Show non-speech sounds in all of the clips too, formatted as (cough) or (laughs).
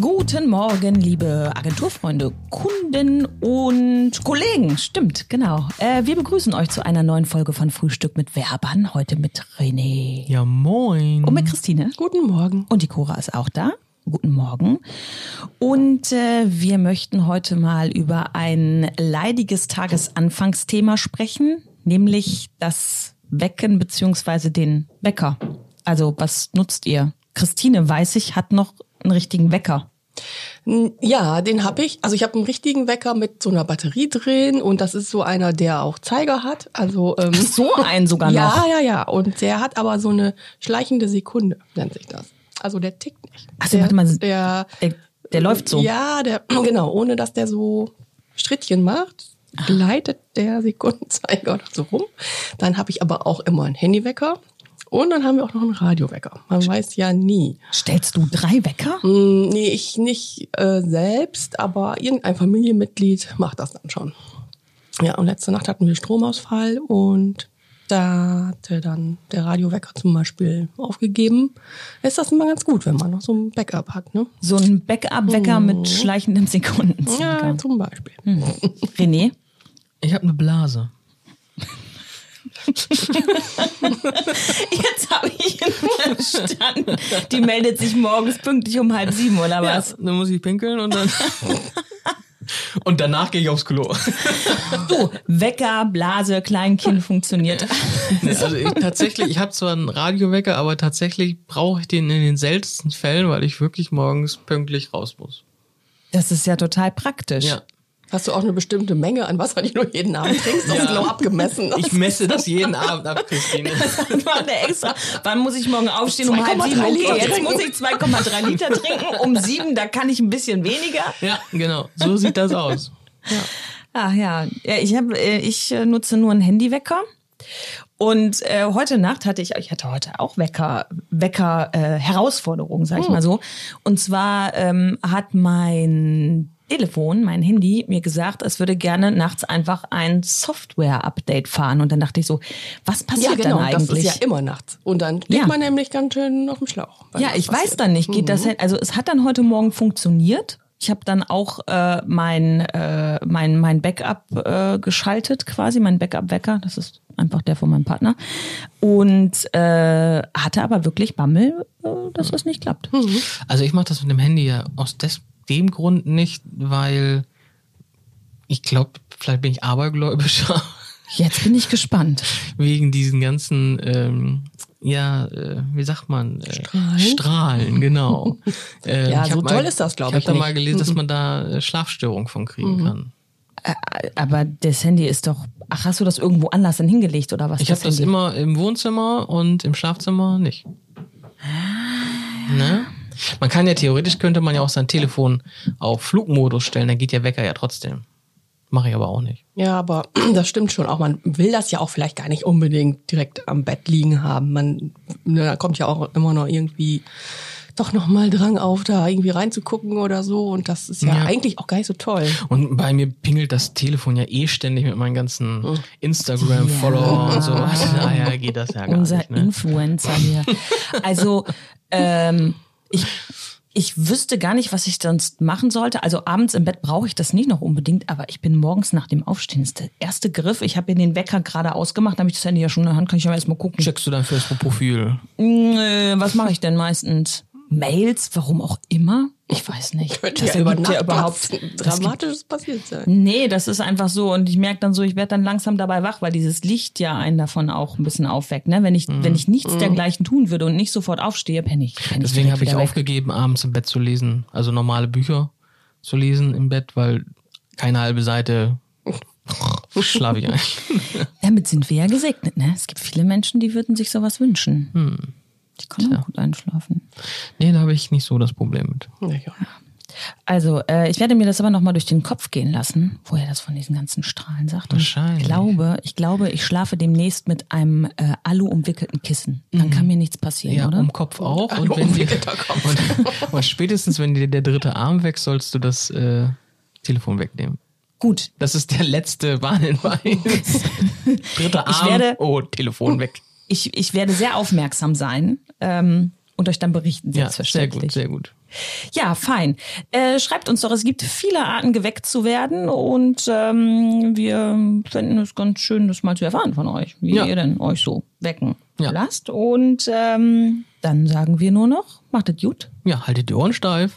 Guten Morgen, liebe Agenturfreunde, Kunden und Kollegen. Stimmt, genau. Äh, wir begrüßen euch zu einer neuen Folge von Frühstück mit Werbern. Heute mit René. Ja, moin. Und mit Christine. Guten Morgen. Und die Cora ist auch da. Guten Morgen. Und äh, wir möchten heute mal über ein leidiges Tagesanfangsthema sprechen, nämlich das Wecken beziehungsweise den Wecker. Also was nutzt ihr? Christine, weiß ich, hat noch einen richtigen Wecker. Ja, den habe ich. Also ich habe einen richtigen Wecker mit so einer Batterie drin und das ist so einer, der auch Zeiger hat. Also ähm, so einen sogar (laughs) noch. Ja, ja, ja. Und der hat aber so eine schleichende Sekunde, nennt sich das. Also der tickt nicht. Ach so, der, warte mal. Der, der, der läuft so. Ja, der (clears throat) genau, ohne dass der so Strittchen macht, gleitet der Sekundenzeiger (laughs) so rum. Dann habe ich aber auch immer einen Handywecker. Und dann haben wir auch noch einen Radiowecker. Man weiß ja nie. Stellst du drei Wecker? Hm, nee, ich nicht äh, selbst, aber irgendein Familienmitglied macht das dann schon. Ja, und letzte Nacht hatten wir Stromausfall und da hatte dann der Radiowecker zum Beispiel aufgegeben. Ist das immer ganz gut, wenn man noch so ein Backup hat, ne? So ein Backup-Wecker mit schleichenden Sekunden. Ja, zum Beispiel. Hm. René? Ich habe eine Blase. (laughs) Jetzt habe ich ihn verstanden. Die meldet sich morgens pünktlich um halb sieben oder was? Ja, dann muss ich pinkeln und dann. (laughs) und danach gehe ich aufs Klo. (laughs) Du, Wecker, Blase, Kleinkind funktioniert. Also ich, tatsächlich, ich habe zwar einen Radiowecker, aber tatsächlich brauche ich den in den seltensten Fällen, weil ich wirklich morgens pünktlich raus muss. Das ist ja total praktisch. Ja. Hast du auch eine bestimmte Menge an Wasser, die du jeden Abend trinkst? Das Ja. ist genau abgemessen. Ich messe das jeden Abend ab, Christine. Dann macht er extra. Wann muss ich morgen aufstehen? Um halb 2,3 sieben. Okay, Liter jetzt trinken. muss ich 2,3 Liter trinken. Um sieben, da kann ich ein bisschen weniger. Ja, genau. So sieht das aus. Ach ja, ja ich, hab, äh, ich äh, nutze nur einen Handywecker. Und äh, heute Nacht hatte ich, ich hatte heute auch Wecker, Wecker äh, Herausforderungen, sag ich mal so. Und zwar ähm, hat mein Telefon, mein Handy, mir gesagt, es würde gerne nachts einfach ein Software-Update fahren. Und dann dachte ich so, was passiert ja, genau, dann das eigentlich? ist ja immer nachts. Und dann liegt Ja. man nämlich ganz schön auf dem Schlauch. Ja, das ich weiß passiert. dann nicht, geht das hin? Also es hat dann heute Morgen funktioniert. Ich habe dann auch äh, mein, äh, mein, mein Backup äh, geschaltet, quasi, mein Backup-Wecker. Das ist einfach der von meinem Partner. Und äh, hatte aber wirklich Bammel, äh, dass das nicht klappt. Also ich mache das mit dem Handy ja aus des, dem Grund nicht, weil ich glaube, vielleicht bin ich abergläubischer Jetzt bin ich gespannt. wegen diesen ganzen, ähm, ja, äh, wie sagt man? Äh, Strahlen? Strahlen, genau. (laughs) Ähm, Ja, so toll ist das, glaub ich. ich habe da mal gelesen, dass man da äh, Schlafstörungen von kriegen kann. Äh, Aber das Handy ist doch. Ach, hast du das irgendwo anders dann hingelegt oder was? Ich habe das immer im Wohnzimmer und im Schlafzimmer nicht. Ne? Man kann ja theoretisch könnte man ja auch sein Telefon auf Flugmodus stellen, dann geht der Wecker ja trotzdem. Mache ich aber auch nicht. Ja, aber (clears throat) das stimmt schon auch. Man will das ja auch vielleicht gar nicht unbedingt direkt am Bett liegen haben. Man, ne, da kommt ja auch immer noch irgendwie doch noch mal Drang auf, da irgendwie reinzugucken oder so. Und das ist ja, Ja. eigentlich auch gar nicht so toll. Und bei mir pingelt das Telefon ja eh ständig mit meinen ganzen Instagram-Follower und so. (laughs) Also daher geht das ja gar unser nicht. Ne? Influencer hier. Also, ähm, ich, ich wüsste gar nicht, was ich sonst machen sollte. Also abends im Bett brauche ich das nicht noch unbedingt, aber ich bin morgens nach dem Aufstehen. Das ist der erste Griff. Ich habe mir den Wecker gerade ausgemacht, habe ich das Handy ja schon in der Hand, kann ich ja erst mal gucken. Checkst du dein Facebook-Profil? Nö, was mache ich denn meistens? Mails, warum auch immer? Ich weiß nicht. Könnte Das ja über ja überhaupt Dramatisches passiert sein. Nee, das ist einfach so und ich merke dann so, ich werde dann langsam dabei wach, weil dieses Licht ja einen davon auch ein bisschen aufweckt. Ne? Wenn ich wenn ich nichts dergleichen tun würde und nicht sofort aufstehe, penne ich. Penn Deswegen habe ich weg. aufgegeben, abends im Bett zu lesen, also normale Bücher zu lesen im Bett, weil keine halbe Seite (laughs) schlafe ich eigentlich. Damit sind wir ja gesegnet. Ne? Es gibt viele Menschen, die würden sich sowas wünschen. Die können auch gut einschlafen. Nee, da habe ich nicht so das Problem mit. Ja, ja. Also, äh, ich werde mir das aber nochmal durch den Kopf gehen lassen, wo er das von diesen ganzen Strahlen sagt. Und Wahrscheinlich. Ich glaube, ich glaube, ich schlafe demnächst mit einem äh, Alu umwickelten Kissen. Dann kann mir nichts passieren, Ja, oder? um Kopf auch. Hallo, Und, wenn Kopf. (laughs) und, und spätestens, wenn dir der dritte Arm weg, sollst du das äh, Telefon wegnehmen. Gut. Das ist der letzte Warnhinweis. (laughs) Dritter Ich Arm. werde- oh, Telefon weg. Ich, ich werde sehr aufmerksam sein ähm, und euch dann berichten, Ja, sehr selbstverständlich. gut, sehr gut. Ja, fein. Äh, schreibt uns doch, es gibt viele Arten, geweckt zu werden und ähm, wir finden es ganz schön, das mal zu erfahren von euch, wie Ja. ihr denn euch so wecken Ja. lasst. Und ähm, dann sagen wir nur noch, macht es gut. Ja, haltet die Ohren steif.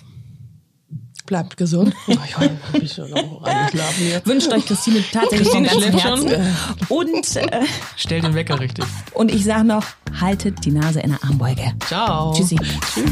Bleibt gesund. (laughs) Oh, ich hab mich schon noch reingeschlafen jetzt. Wünscht euch Christine tatsächlich von Christine ganzem Herzen. Und, äh, Stellt den Wecker richtig. und ich sage noch, haltet die Nase in der Armbeuge. Ciao. Tschüssi. Tschüss.